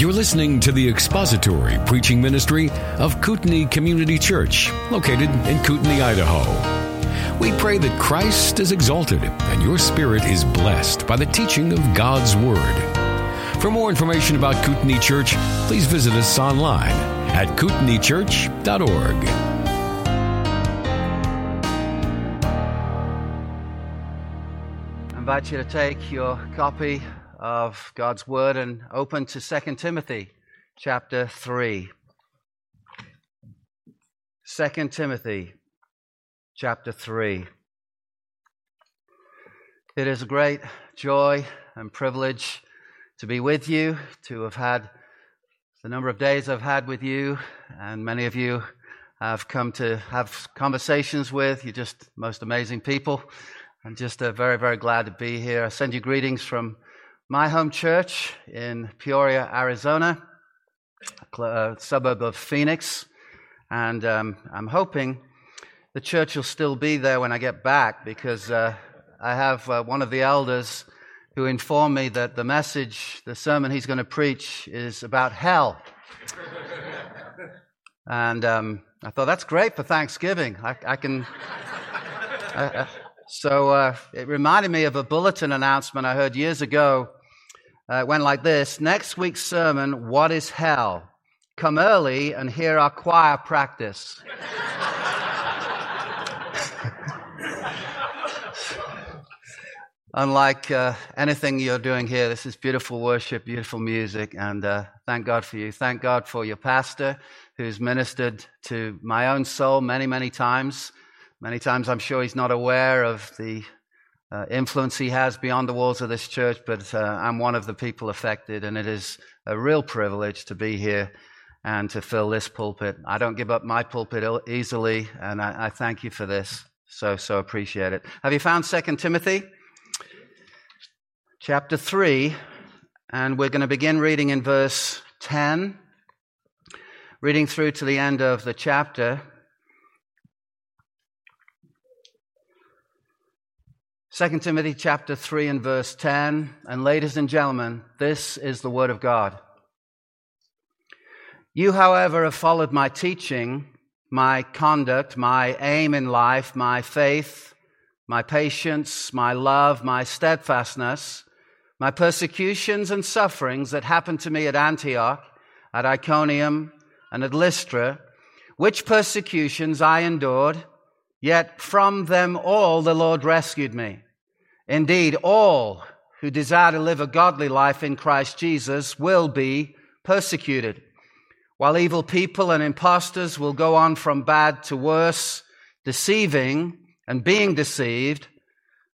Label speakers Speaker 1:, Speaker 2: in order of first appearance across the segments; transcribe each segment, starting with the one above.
Speaker 1: You're listening to the expository preaching ministry of Kootenai Community Church, located in Kootenai, Idaho. We pray that Christ is exalted and your spirit is blessed by the teaching of God's Word. For more information about Kootenai Church, please visit us online at kootenaichurch.org.
Speaker 2: I invite you to take your copy of God's Word and open to 2 Timothy chapter 3. 2 Timothy chapter 3. It is a great joy and privilege to be with you, to have had the number of days I've had with you, and many of you have come to have conversations with. You're just most amazing people. I'm just uh, very, very glad to be here. I send you greetings from my home church in Peoria, Arizona, a uh, suburb of Phoenix. And um, I'm hoping the church will still be there when I get back because uh, I have uh, one of the elders who informed me that the message, the sermon he's going to preach, is about hell. and um, I thought that's great for Thanksgiving. I, I can. So uh, it reminded me of a bulletin announcement I heard years ago uh, went like this Next week's sermon, What is Hell? Come early and hear our choir practice. Unlike uh, anything you're doing here, this is beautiful worship, beautiful music, and uh, thank God for you. Thank God for your pastor who's ministered to my own soul many, many times. Many times I'm sure he's not aware of the uh, influence he has beyond the walls of this church, but uh, I'm one of the people affected, and it is a real privilege to be here and to fill this pulpit. I don't give up my pulpit easily, and I, I thank you for this. So, so appreciate it. Have you found Second Timothy? Chapter 3, and we're going to begin reading in verse 10, reading through to the end of the chapter. 2 Timothy chapter 3 and verse 10. And ladies and gentlemen, this is the word of God. You, however, have followed my teaching, my conduct, my aim in life, my faith, my patience, my love, my steadfastness, my persecutions and sufferings that happened to me at Antioch, at Iconium, and at Lystra, which persecutions I endured Yet from them all the Lord rescued me. Indeed, all who desire to live a godly life in Christ Jesus will be persecuted, while evil people and impostors will go on from bad to worse, deceiving and being deceived.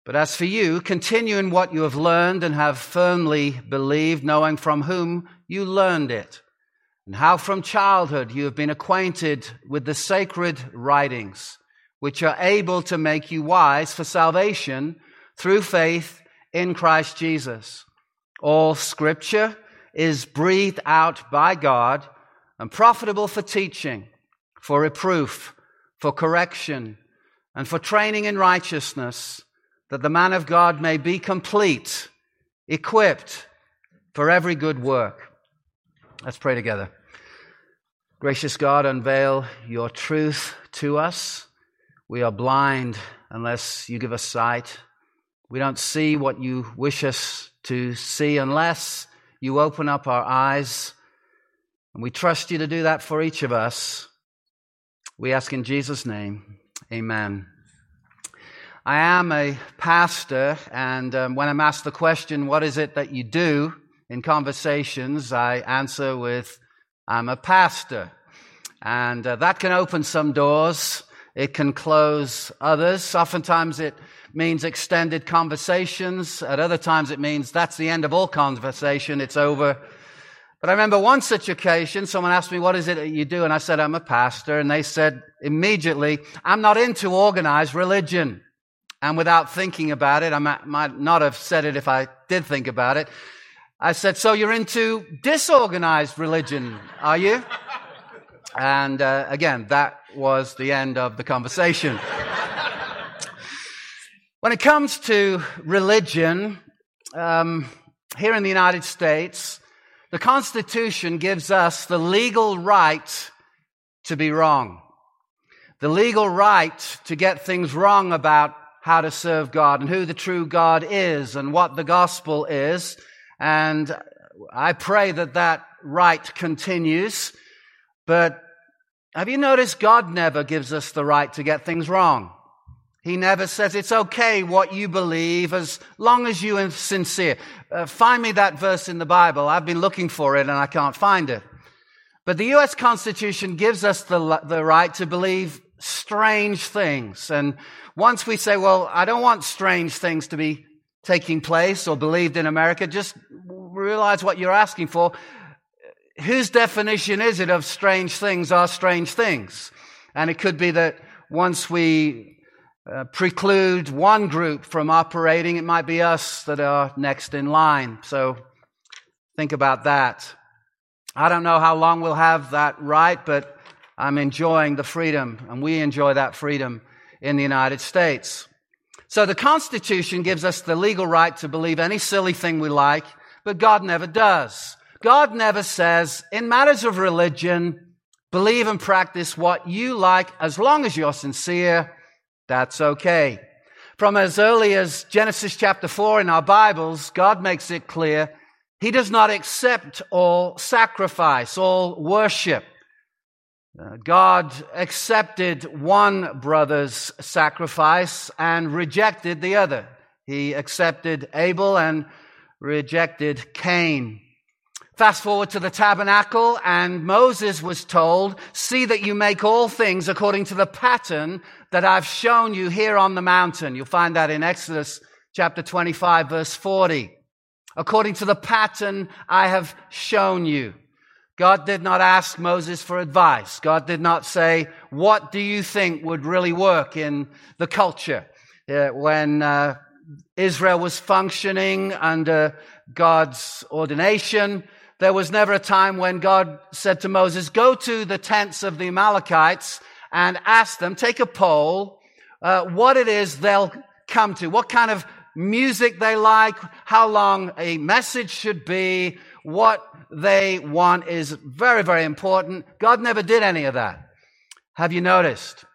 Speaker 2: But as for you, continue in what you have learned and have firmly believed, knowing from whom you learned it, and how from childhood you have been acquainted with the sacred writings which are able to make you wise for salvation through faith in Christ Jesus. All scripture is breathed out by God and profitable for teaching, for reproof, for correction, and for training in righteousness, that the man of God may be complete, equipped for every good work. Let's pray together. Gracious God, unveil your truth to us. We are blind unless you give us sight. We don't see what you wish us to see unless you open up our eyes. And we trust you to do that for each of us. We ask in Jesus' name, amen. I am a pastor, and um, when I'm asked the question, what is it that you do in conversations, I answer with, I'm a pastor. And uh, that can open some doors. It can close others. Oftentimes it means extended conversations. At other times it means that's the end of all conversation. It's over. But I remember one such occasion, someone asked me, what is it that you do? And I said, I'm a pastor. And they said immediately, I'm not into organized religion. And without thinking about it, I might not have said it if I did think about it. I said, so you're into disorganized religion, are you? And uh, again, that was the end of the conversation. when it comes to religion, um, here in the United States, The Constitution gives us the legal right to be wrong. The legal right to get things wrong about how to serve God and who the true God is and what the gospel is. And I pray that that right continues. But have you noticed God never gives us the right to get things wrong? He never says it's okay what you believe as long as you are sincere. Uh, find me that verse in the Bible. I've been looking for it and I can't find it. But the U.S. Constitution gives us the, the right to believe strange things. And once we say, well, I don't want strange things to be taking place or believed in America, just realize what you're asking for. Whose definition is it of strange things are strange things? And it could be that once we uh, preclude one group from operating, it might be us that are next in line. So think about that. I don't know how long we'll have that right, but I'm enjoying the freedom, and we enjoy that freedom in the United States. So the Constitution gives us the legal right to believe any silly thing we like, but God never does. God never says, in matters of religion, believe and practice what you like as long as you're sincere. That's okay. From as early as Genesis chapter 4 in our Bibles, God makes it clear he does not accept all sacrifice, all worship. Uh, God accepted one brother's sacrifice and rejected the other. He accepted Abel and rejected Cain. Fast forward to the tabernacle and Moses was told, see that you make all things according to the pattern that I've shown you here on the mountain. You'll find that in Exodus chapter 25 verse 40. According to the pattern I have shown you. God did not ask Moses for advice. God did not say, what do you think would really work in the culture? Uh, when uh, Israel was functioning under God's ordination, there was never a time when God said to Moses, go to the tents of the Amalekites and ask them, take a poll, uh, what it is they'll come to, what kind of music they like, how long a message should be, what they want is very, very important. God never did any of that. Have you noticed?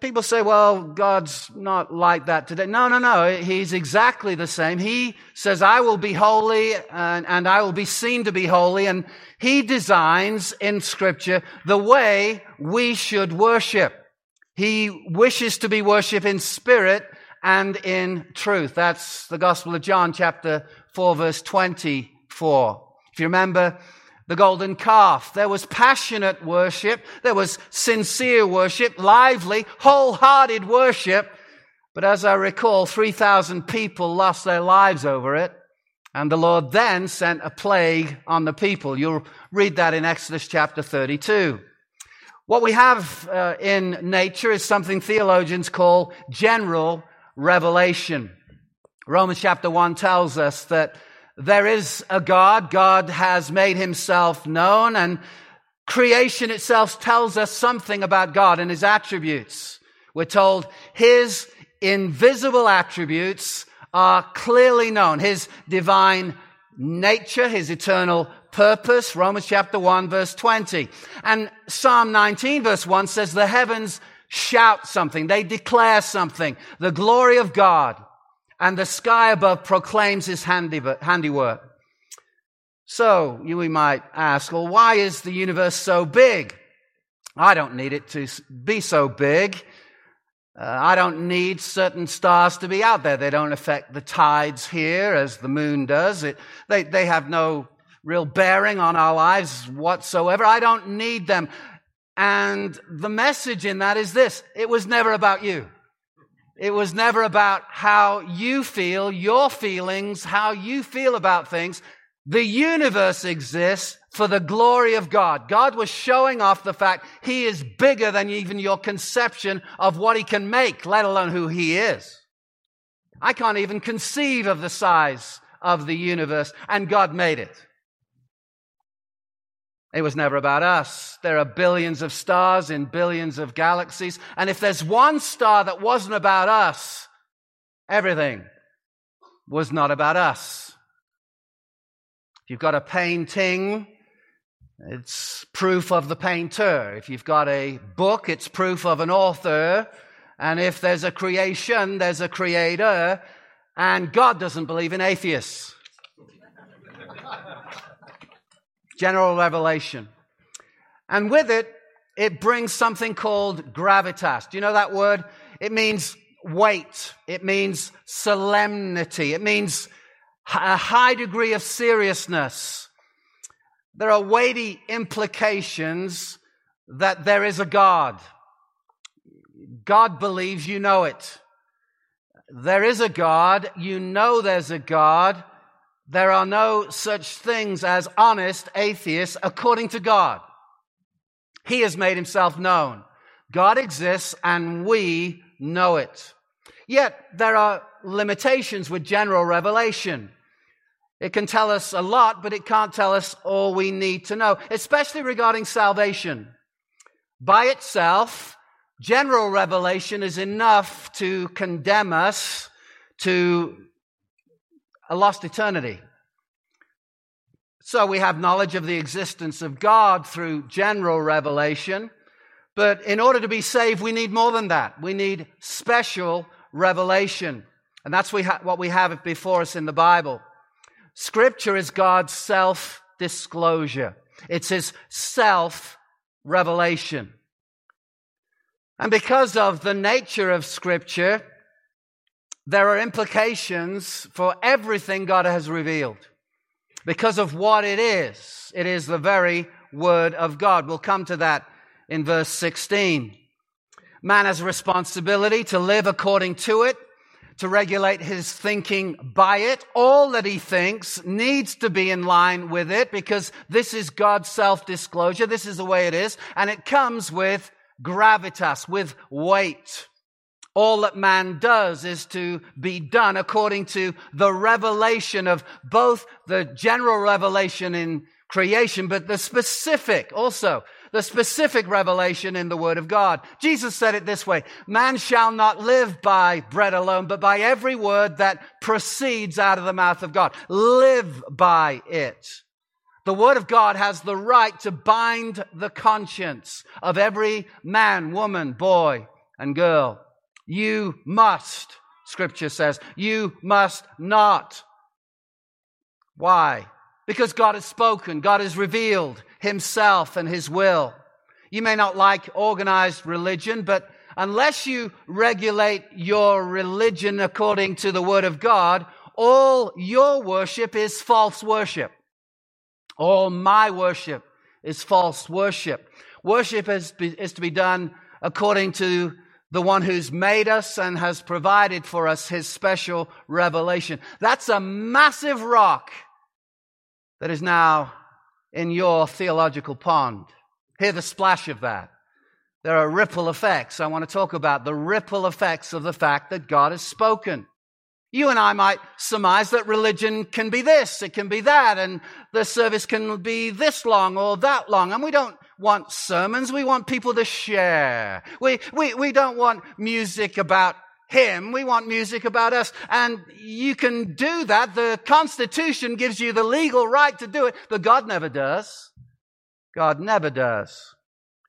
Speaker 2: People say, well, God's not like that today. No, no, no. He's exactly the same. He says, I will be holy and, and, I will be seen to be holy. And he designs in scripture the way we should worship. He wishes to be worshiped in spirit and in truth. That's the Gospel of John, chapter 4, verse 24. If you remember the golden calf, there was passionate worship, there was sincere worship, lively, wholehearted worship. But as I recall, 3,000 people lost their lives over it. And the Lord then sent a plague on the people. You'll read that in Exodus chapter 32. What we have uh, in nature is something theologians call general revelation. Romans chapter 1 tells us that there is a God. God has made himself known and creation itself tells us something about God and his attributes. We're told his invisible attributes are clearly known. His divine nature, his eternal purpose, Romans chapter 1 verse 20. And Psalm 19 verse 1 says the heavens shout something. They declare something. The glory of God and the sky above proclaims his handiwork. So, you we might ask, well, why is the universe so big? I don't need it to be so big. Uh, I don't need certain stars to be out there. They don't affect the tides here as the moon does. It, they, they have no real bearing on our lives whatsoever. I don't need them. And the message in that is this. It was never about you. It was never about how you feel, your feelings, how you feel about things. The universe exists for the glory of God. God was showing off the fact He is bigger than even your conception of what He can make, let alone who He is. I can't even conceive of the size of the universe, and God made it. It was never about us. There are billions of stars in billions of galaxies. And if there's one star that wasn't about us, everything was not about us. If you've got a painting, it's proof of the painter. If you've got a book, it's proof of an author. And if there's a creation, there's a creator. And God doesn't believe in atheists. General revelation. And with it, it brings something called gravitas. Do you know that word? It means weight. It means solemnity. It means a high degree of seriousness. There are weighty implications that there is a God. God believes you know it. There is a God. You know there's a God. There are no such things as honest atheists according to God. He has made himself known. God exists and we know it. Yet there are limitations with general revelation. It can tell us a lot, but it can't tell us all we need to know, especially regarding salvation. By itself, general revelation is enough to condemn us to a lost eternity. So we have knowledge of the existence of God through general revelation. But in order to be saved, we need more than that. We need special revelation. And that's what we have before us in the Bible. Scripture is God's self disclosure. It's His self revelation. And because of the nature of Scripture, there are implications for everything God has revealed. Because of what it is, it is the very Word of God. We'll come to that in verse 16. Man has a responsibility to live according to it to regulate his thinking by it. All that he thinks needs to be in line with it because this is God's self-disclosure. This is the way it is. And it comes with gravitas, with weight. All that man does is to be done according to the revelation of both the general revelation in creation, but the specific also the specific revelation in the Word of God. Jesus said it this way, man shall not live by bread alone, but by every word that proceeds out of the mouth of God. Live by it. The Word of God has the right to bind the conscience of every man, woman, boy, and girl. You must, Scripture says, you must not. Why? Because God has spoken, God has revealed himself and his will. You may not like organized religion, but unless you regulate your religion according to the word of God, all your worship is false worship. All my worship is false worship. Worship is, is to be done according to the one who's made us and has provided for us his special revelation. That's a massive rock that is now in your theological pond. Hear the splash of that. There are ripple effects. I want to talk about the ripple effects of the fact that God has spoken. You and I might surmise that religion can be this, it can be that, and the service can be this long or that long. And we don't want sermons, we want people to share. We, we, we don't want music about him. We want music about us. And you can do that. The Constitution gives you the legal right to do it, but God never does. God never does.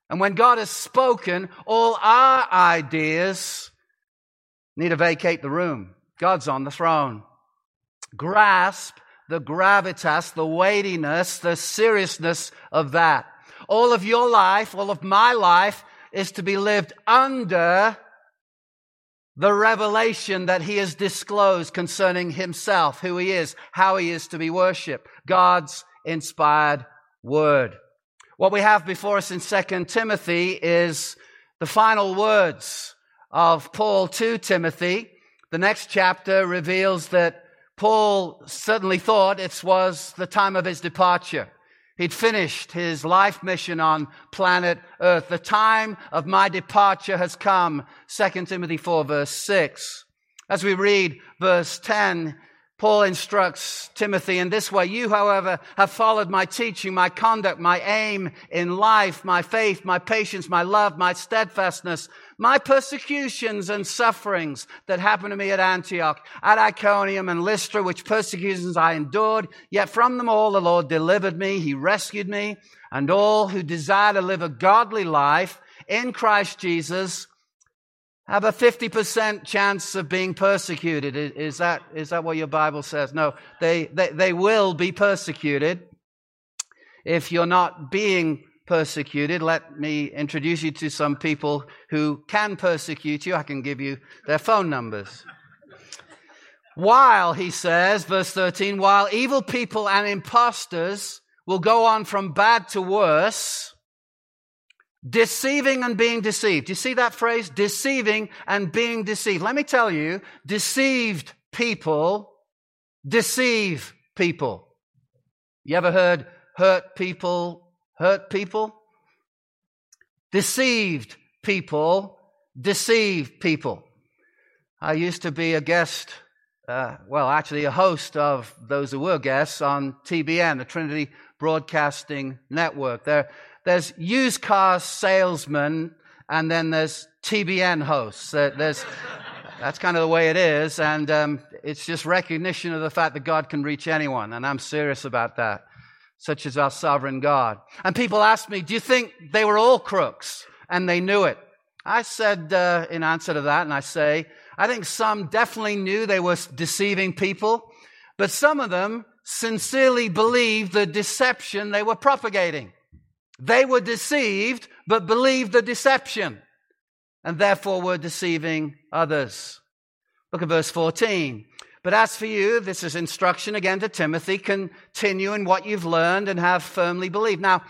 Speaker 2: And when God has spoken, all our ideas need to vacate the room. God's on the throne. Grasp the gravitas, the weightiness, the seriousness of that. All of your life, all of my life is to be lived under the revelation that he has disclosed concerning himself, who he is, how he is to be worshiped. God's inspired word. What we have before us in 2 Timothy is the final words of Paul to Timothy. The next chapter reveals that Paul certainly thought it was the time of his departure. He'd finished his life mission on planet Earth. The time of my departure has come. 2 Timothy 4 verse 6. As we read verse 10, Paul instructs Timothy in this way. You, however, have followed my teaching, my conduct, my aim in life, my faith, my patience, my love, my steadfastness, My persecutions and sufferings that happened to me at Antioch, at Iconium and Lystra, which persecutions I endured, yet from them all the Lord delivered me. He rescued me and all who desire to live a godly life in Christ Jesus have a 50% chance of being persecuted. Is that, is that what your Bible says? No, they, they, they will be persecuted. If you're not being persecuted, let me introduce you to some people who can persecute you. I can give you their phone numbers. While, he says, verse 13, while evil people and impostors will go on from bad to worse, Deceiving and being deceived. Do You see that phrase? Deceiving and being deceived. Let me tell you, deceived people deceive people. You ever heard hurt people hurt people? Deceived people deceive people. I used to be a guest, uh, well, actually a host of those who were guests on TBN, the Trinity Broadcasting Network. There, there's used car salesmen and then there's TBN hosts. There's, that's kind of the way it is. And um, it's just recognition of the fact that God can reach anyone. And I'm serious about that, such as our sovereign God. And people ask me, do you think they were all crooks? And they knew it. I said uh, in answer to that, and I say, I think some definitely knew they were deceiving people, but some of them sincerely believed the deception they were propagating. They were deceived, but believed the deception, and therefore were deceiving others. Look at verse 14. But as for you, this is instruction again to Timothy, continue in what you've learned and have firmly believed. Now,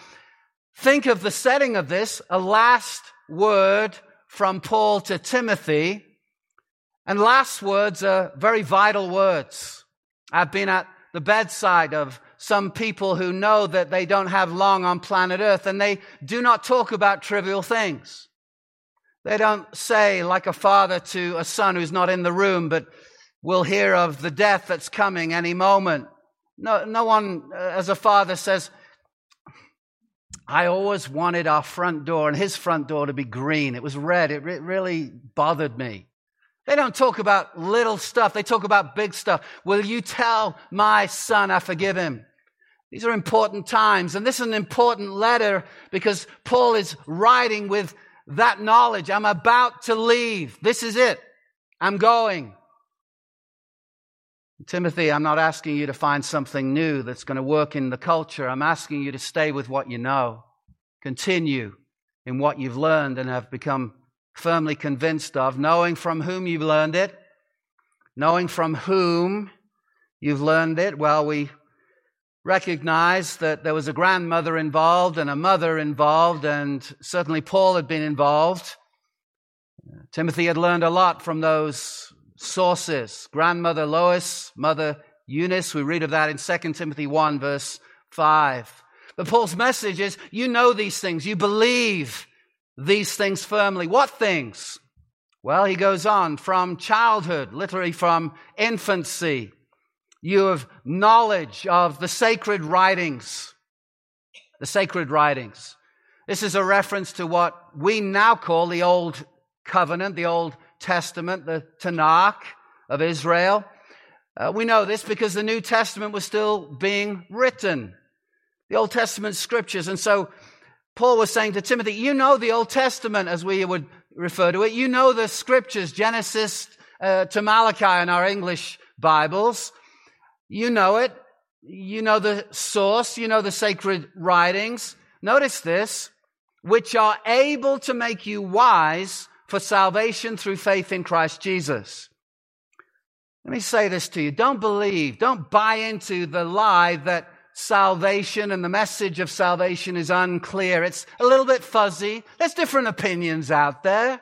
Speaker 2: think of the setting of this, a last word from Paul to Timothy. And last words are very vital words. I've been at the bedside of some people who know that they don't have long on planet Earth and they do not talk about trivial things. They don't say, like a father to a son who's not in the room, but will hear of the death that's coming any moment. No, no one, uh, as a father, says, I always wanted our front door and his front door to be green. It was red. It re- really bothered me. They don't talk about little stuff. They talk about big stuff. Will you tell my son I forgive him? These are important times. And this is an important letter because Paul is writing with that knowledge. I'm about to leave. This is it. I'm going. Timothy, I'm not asking you to find something new that's going to work in the culture. I'm asking you to stay with what you know. Continue in what you've learned and have become firmly convinced of, knowing from whom you've learned it. Knowing from whom you've learned it. Well, we recognized that there was a grandmother involved and a mother involved, and certainly Paul had been involved. Timothy had learned a lot from those sources. Grandmother Lois, mother Eunice, we read of that in 2 Timothy 1, verse 5. But Paul's message is you know these things, you believe these things firmly. What things? Well, he goes on from childhood, literally from infancy you have knowledge of the sacred writings. The sacred writings. This is a reference to what we now call the Old Covenant, the Old Testament, the Tanakh of Israel. Uh, we know this because the New Testament was still being written, the Old Testament scriptures. And so Paul was saying to Timothy, You know the Old Testament, as we would refer to it. You know the scriptures, Genesis uh, to Malachi in our English Bibles. You know it. You know the source. You know the sacred writings. Notice this, which are able to make you wise for salvation through faith in Christ Jesus. Let me say this to you. Don't believe, don't buy into the lie that salvation and the message of salvation is unclear. It's a little bit fuzzy. There's different opinions out there.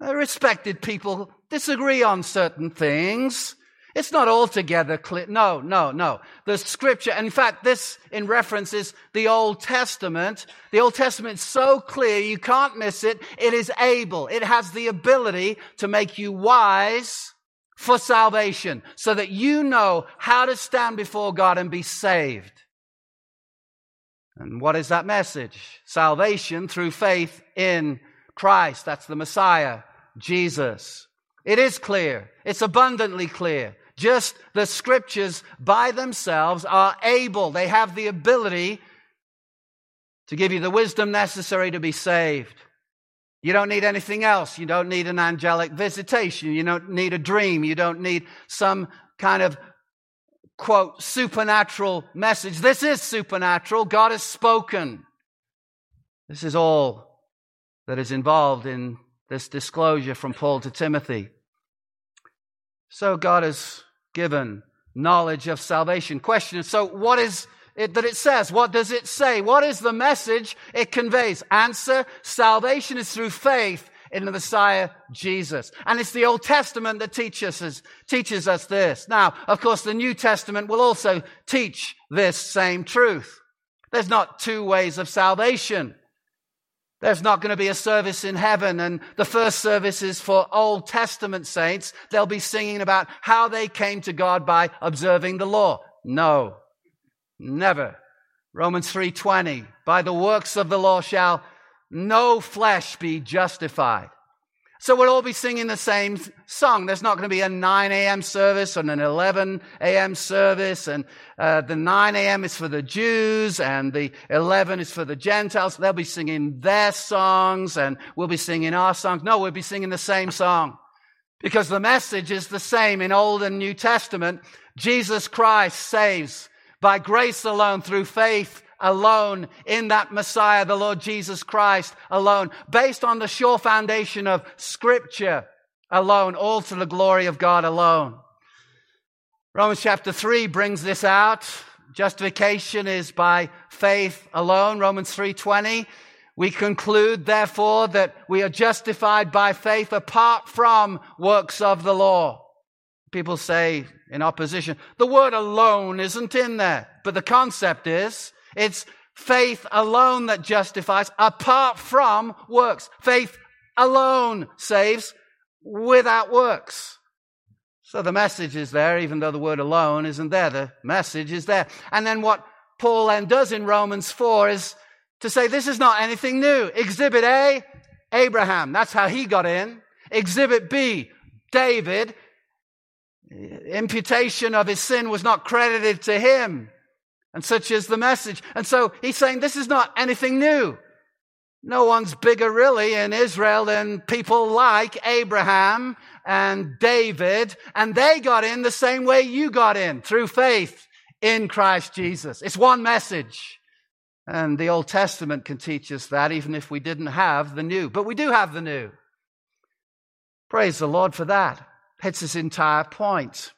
Speaker 2: Respected people disagree on certain things. It's not altogether clear. No, no, no. The scripture, in fact, this in reference is the Old Testament. The Old Testament is so clear, you can't miss it. It is able. It has the ability to make you wise for salvation so that you know how to stand before God and be saved. And what is that message? Salvation through faith in Christ. That's the Messiah, Jesus. It is clear. It's abundantly clear. Just the scriptures by themselves are able, they have the ability to give you the wisdom necessary to be saved. You don't need anything else. You don't need an angelic visitation. You don't need a dream. You don't need some kind of quote supernatural message. This is supernatural. God has spoken. This is all that is involved in this disclosure from Paul to Timothy. So God has given knowledge of salvation. Question so what is it that it says? What does it say? What is the message it conveys? Answer salvation is through faith in the Messiah Jesus. And it's the Old Testament that teaches us, teaches us this. Now, of course, the New Testament will also teach this same truth. There's not two ways of salvation. There's not going to be a service in heaven and the first service is for Old Testament saints. They'll be singing about how they came to God by observing the law. No, never. Romans 3:20 By the works of the law shall no flesh be justified. So we'll all be singing the same song. There's not going to be a 9 a.m. service and an 11 a.m. service. And uh, the 9 a.m. is for the Jews and the 11 is for the Gentiles. They'll be singing their songs and we'll be singing our songs. No, we'll be singing the same song because the message is the same in Old and New Testament. Jesus Christ saves by grace alone through faith alone in that Messiah, the Lord Jesus Christ alone, based on the sure foundation of Scripture alone, all to the glory of God alone. Romans chapter 3 brings this out. Justification is by faith alone. Romans 3:20. We conclude therefore that we are justified by faith apart from works of the law. People say in opposition, the word alone isn't in there, but the concept is it's faith alone that justifies apart from works. Faith alone saves without works. So the message is there, even though the word alone isn't there. The message is there. And then what Paul then does in Romans 4 is to say this is not anything new. Exhibit A, Abraham. That's how he got in. Exhibit B, David. Imputation of his sin was not credited to him. And such is the message. And so he's saying this is not anything new. No one's bigger really in Israel than people like Abraham and David. And they got in the same way you got in through faith in Christ Jesus. It's one message. And the Old Testament can teach us that even if we didn't have the new. But we do have the new. Praise the Lord for that. It's his entire point.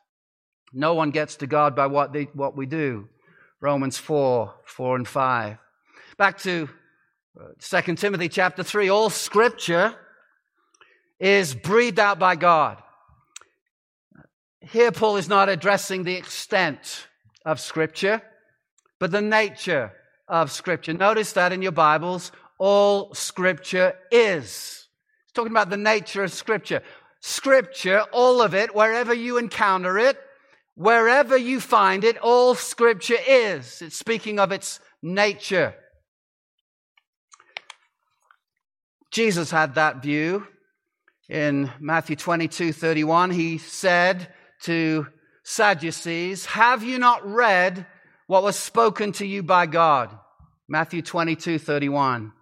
Speaker 2: No one gets to God by what, they, what we do. Romans 4, 4 and 5. Back to 2 uh, Timothy chapter 3. All scripture is breathed out by God. Here, Paul is not addressing the extent of scripture, but the nature of scripture. Notice that in your Bibles, all scripture is. He's talking about the nature of scripture. Scripture, all of it, wherever you encounter it, Wherever you find it, all scripture is. It's speaking of its nature. Jesus had that view. In Matthew 22 31, he said to Sadducees, Have you not read what was spoken to you by God? Matthew 22 31.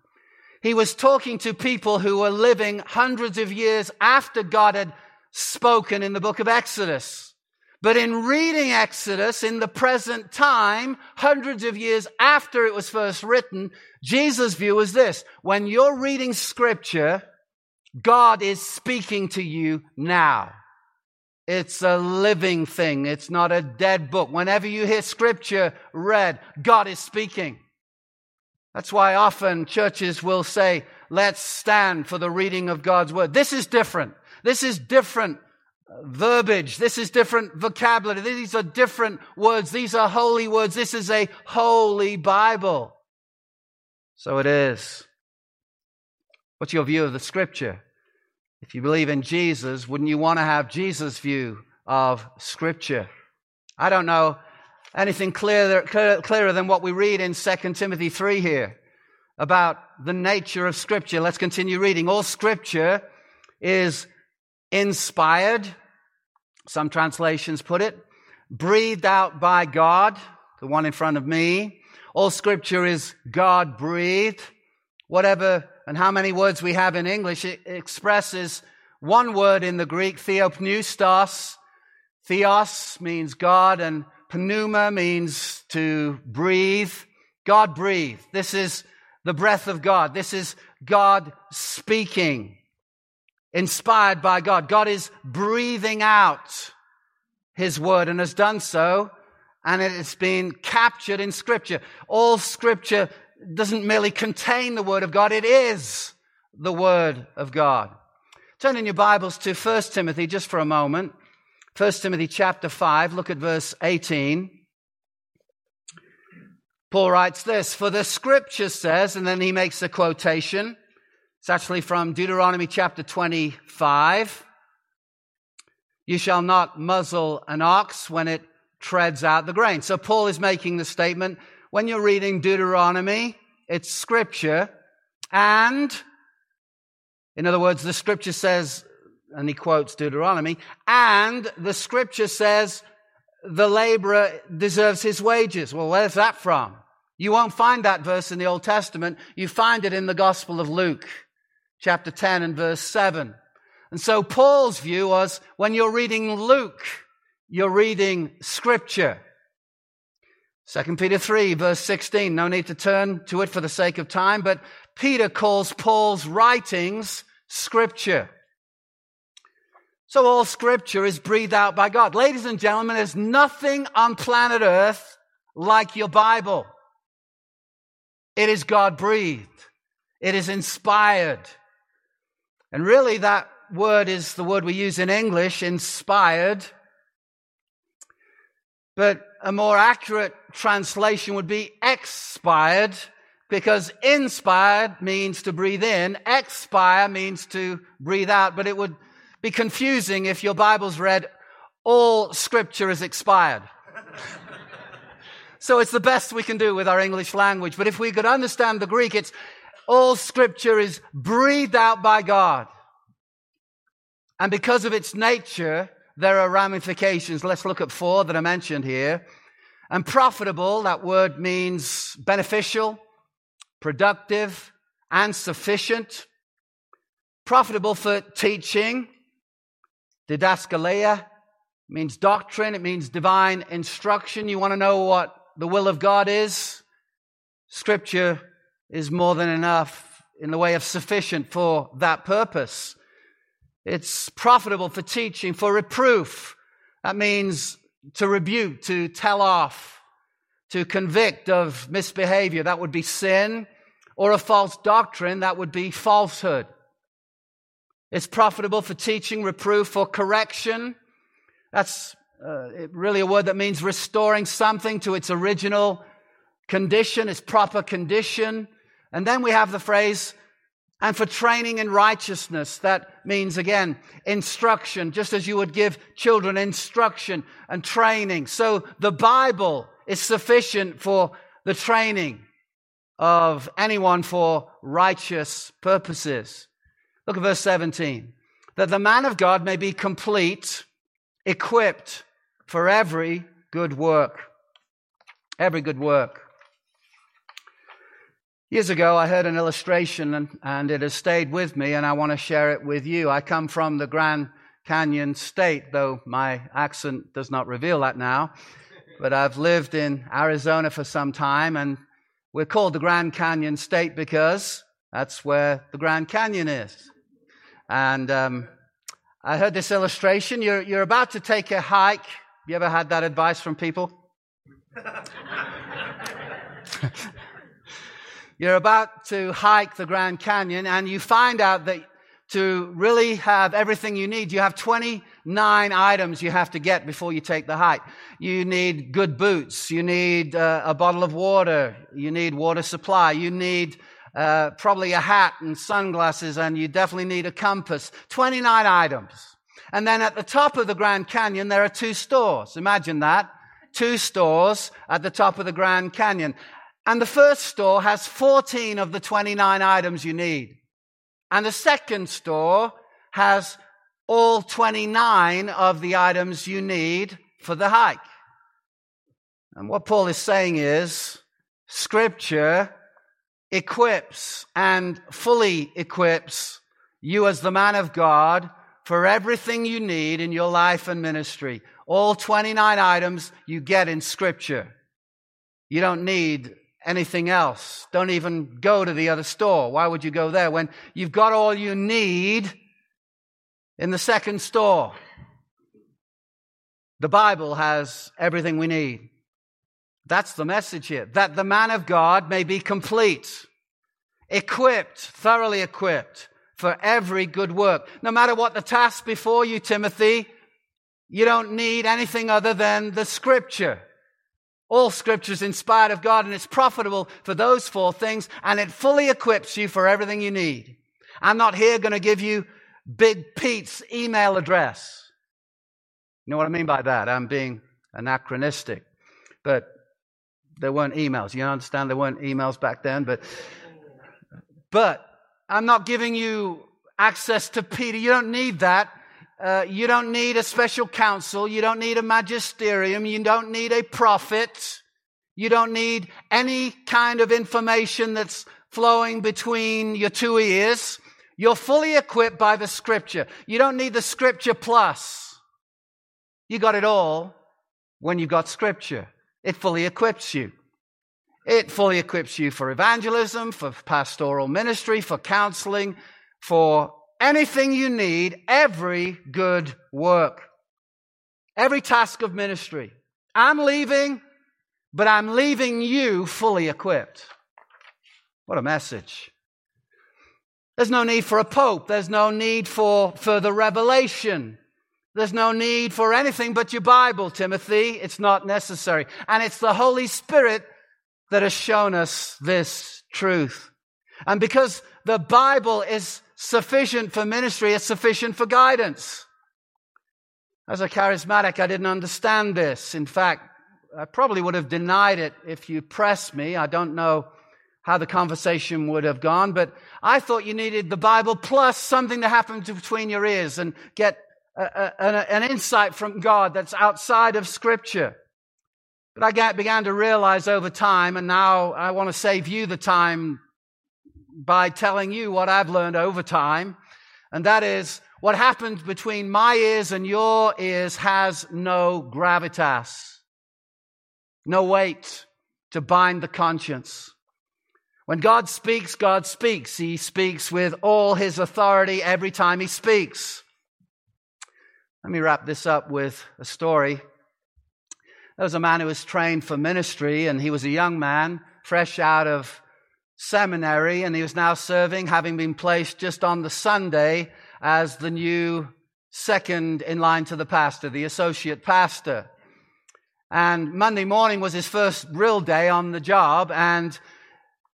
Speaker 2: He was talking to people who were living hundreds of years after God had spoken in the book of Exodus. But in reading Exodus in the present time, hundreds of years after it was first written, Jesus' view was this. When you're reading scripture, God is speaking to you now. It's a living thing. It's not a dead book. Whenever you hear scripture read, God is speaking. That's why often churches will say, let's stand for the reading of God's word. This is different. This is different verbiage. This is different vocabulary. These are different words. These are holy words. This is a holy Bible. So it is. What's your view of the scripture? If you believe in Jesus, wouldn't you want to have Jesus' view of scripture? I don't know anything clearer, clearer than what we read in 2 Timothy 3 here. about the nature of Scripture. Let's continue reading. All Scripture is inspired, some translations put it, breathed out by God, the one in front of me. All Scripture is God breathed. Whatever and how many words we have in English, it expresses one word in the Greek, theopneustos. Theos means God and pneuma means to breathe. God breathed. This is the breath of God. This is God speaking, inspired by God. God is breathing out His word and has done so, and it has been captured in Scripture. All Scripture doesn't merely contain the word of God, it is the word of God. Turn in your Bibles to 1 Timothy just for a moment. 1 Timothy chapter 5, look at verse 18. Paul writes this, for the scripture says, and then he makes a quotation. It's actually from Deuteronomy chapter 25. You shall not muzzle an ox when it treads out the grain. So Paul is making the statement, when you're reading Deuteronomy, it's scripture, and, in other words, the scripture says, and he quotes Deuteronomy, and the scripture says, the laborer deserves his wages. Well, where's that from? You won't find that verse in the Old Testament. You find it in the Gospel of Luke, chapter 10 and verse 7. And so Paul's view was when you're reading Luke, you're reading scripture. 2 Peter 3 verse 16. No need to turn to it for the sake of time, but Peter calls Paul's writings scripture. So all scripture is breathed out by God. Ladies and gentlemen, there's nothing on planet earth like your Bible. It is God breathed. It is inspired. And really that word is the word we use in English, inspired. But a more accurate translation would be expired because inspired means to breathe in, expire means to breathe out, but it would be confusing if your Bible's read, all scripture is expired. so it's the best we can do with our English language. But if we could understand the Greek, it's all scripture is breathed out by God. And because of its nature, there are ramifications. Let's look at four that are mentioned here. And profitable, that word means beneficial, productive, and sufficient. Profitable for teaching, Didaskalia means doctrine. It means divine instruction. You want to know what the will of God is? Scripture is more than enough in the way of sufficient for that purpose. It's profitable for teaching, for reproof. That means to rebuke, to tell off, to convict of misbehavior. That would be sin. Or a false doctrine. That would be falsehood. It's profitable for teaching, reproof, for correction. That's uh, really a word that means restoring something to its original condition, its proper condition. And then we have the phrase, and for training in righteousness. That means again, instruction, just as you would give children instruction and training. So the Bible is sufficient for the training of anyone for righteous purposes. Look at verse 17. That the man of God may be complete, equipped for every good work. Every good work. Years ago, I heard an illustration and, and, it has stayed with me, and I want to share it with you. I come from the Grand Canyon State, though my accent does not reveal that now. But I've lived in Arizona for some time, and we're called the Grand Canyon State because that's where the Grand Canyon is. And um, I heard this illustration. You're, you're about to take a hike. You ever had that advice from people? you're about to hike the Grand Canyon and you find out that to really have everything you need, you have 29 items you have to get before you take the hike. You need good boots. You need uh, a bottle of water. You need water supply. You need uh, probably a hat and sunglasses, and you definitely need a compass. 29 items. And then at the top of the Grand Canyon, there are two stores. Imagine that. Two stores at the top of the Grand Canyon. And the first store has 14 of the 29 items you need. And the second store has all 29 of the items you need for the hike. And what Paul is saying is scripture equips and fully equips you as the man of God for everything you need in your life and ministry. All 29 items you get in scripture. You don't need anything else. Don't even go to the other store. Why would you go there when you've got all you need in the second store? The Bible has everything we need. That's the message here. That the man of God may be complete, equipped, thoroughly equipped for every good work. No matter what the task before you, Timothy, you don't need anything other than the scripture. All scripture is inspired of God and it's profitable for those four things and it fully equips you for everything you need. I'm not here going to give you Big Pete's email address. You know what I mean by that? I'm being anachronistic. But there weren't emails. You understand there weren't emails back then, but but I'm not giving you access to Peter. You don't need that. Uh, you don't need a special council. You don't need a magisterium. You don't need a prophet. You don't need any kind of information that's flowing between your two ears. You're fully equipped by the scripture. You don't need the scripture plus. You got it all when you've got scripture. It fully equips you. It fully equips you for evangelism, for pastoral ministry, for counseling, for anything you need, every good work, every task of ministry. I'm leaving, but I'm leaving you fully equipped. What a message. There's no need for a pope. There's no need for further revelation. There's no need for anything but your Bible, Timothy. It's not necessary. And it's the Holy Spirit that has shown us this truth. And because the Bible is sufficient for ministry, it's sufficient for guidance. As a charismatic, I didn't understand this. In fact, I probably would have denied it if you pressed me. I don't know how the conversation would have gone, but I thought you needed the Bible plus something to happen between your ears and get a, a, an insight from God that's outside of Scripture. But I began to realize over time, and now I want to save you the time by telling you what I've learned over time, and that is what happens between my ears and your ears has no gravitas, no weight to bind the conscience. When God speaks, God speaks. He speaks with all his authority every time he speaks. Let me wrap this up with a story. There was a man who was trained for ministry, and he was a young man, fresh out of seminary, and he was now serving, having been placed just on the Sunday as the new second in line to the pastor, the associate pastor. And Monday morning was his first real day on the job, and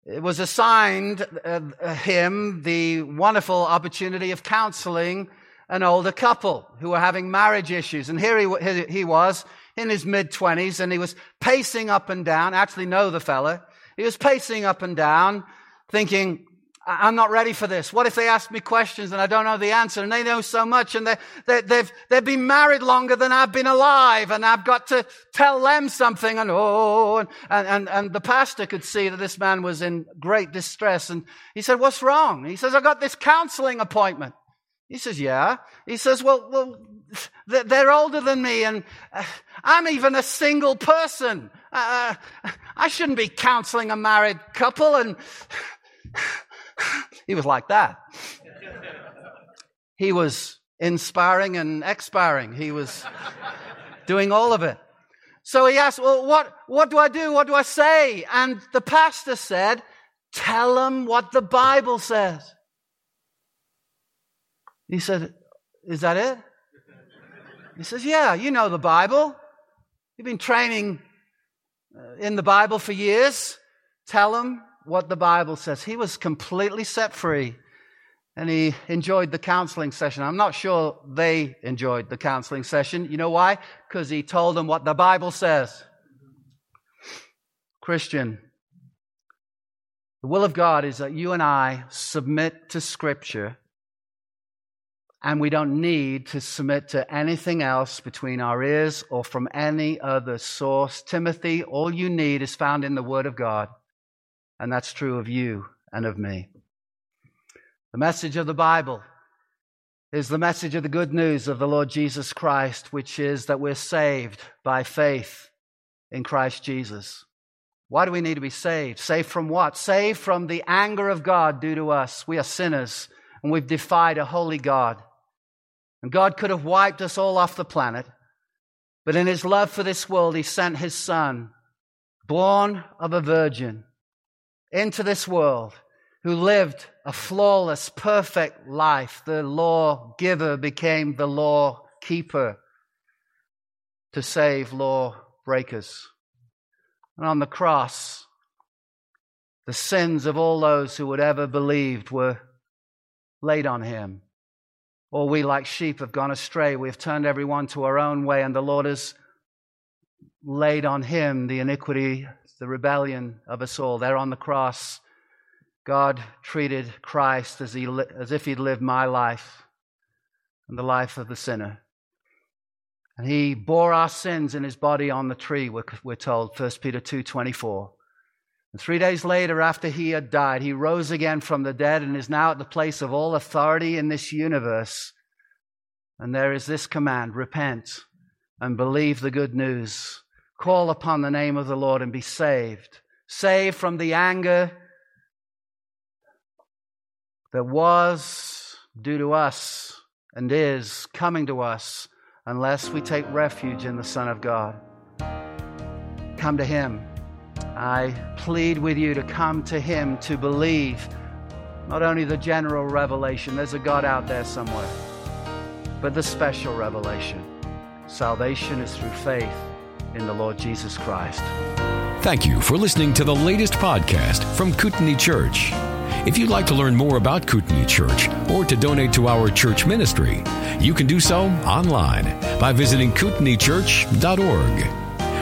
Speaker 2: it was assigned uh, him the wonderful opportunity of counseling an older couple who were having marriage issues. And here he, he was in his mid twenties and he was pacing up and down. I actually know the fella. He was pacing up and down thinking, I'm not ready for this. What if they ask me questions and I don't know the answer and they know so much and they, they, they've, they've been married longer than I've been alive and I've got to tell them something and oh, and, and, and the pastor could see that this man was in great distress and he said, what's wrong? He says, I got this counseling appointment. He says, yeah. He says, well, well, they're older than me and uh, I'm even a single person. Uh, I shouldn't be counseling a married couple. And he was like that. He was inspiring and expiring. He was doing all of it. So he asked, well, what, what do I do? What do I say? And the pastor said, tell them what the Bible says. He said, is that it? He says, Yeah, you know the Bible. You've been training uh, Uh, in the Bible for years. Tell him what the Bible says. He was completely set free and he enjoyed the counseling session. I'm not sure they enjoyed the counseling session. You know why? Because he told them what the Bible says. Christian, The will of God is that you and I submit to Scripture, and we don't need to submit to anything else between our ears or from any other source. Timothy, all you need is found in the Word of God, and that's true of you and of me. The message of the Bible is the message of the good news of the Lord Jesus Christ, which is that we're saved by faith in Christ Jesus. Why do we need to be saved? Saved from what? Saved from the anger of God due to us. We are sinners and we've defied a holy God. And God could have wiped us all off the planet, but in his love for this world, he sent his son, born of a virgin, into this world, who lived a flawless, perfect life. The law giver became the law keeper to save law breakers. And on the cross, the sins of all those who would ever believed were laid on him. All we like sheep have gone astray. We have turned everyone to our own way, and the Lord has laid on him the iniquity, the rebellion of us all. There on the cross, God treated Christ as, he, as if he'd lived my life and the life of the sinner. And he bore our sins in his body on the tree, we're, we're told, 1 Peter 2.24. And three days later, after he had died, he rose again from the dead and is now at the place of all authority in this universe. And there is this command repent and believe the good news. Call upon the name of the Lord and be saved. Saved from the anger that was due to us and is coming to us unless we take refuge in the Son of God. Come to Him. I plead with you to come to Him to believe not only the general revelation, there's a God out there somewhere, but the special revelation. Salvation is through faith in the Lord Jesus Christ.
Speaker 1: Thank you for listening to the latest podcast from Kootenai Church. If you'd like to learn more about Kootenai Church or to donate to our church ministry, you can do so online by visiting kootenaichurch.org.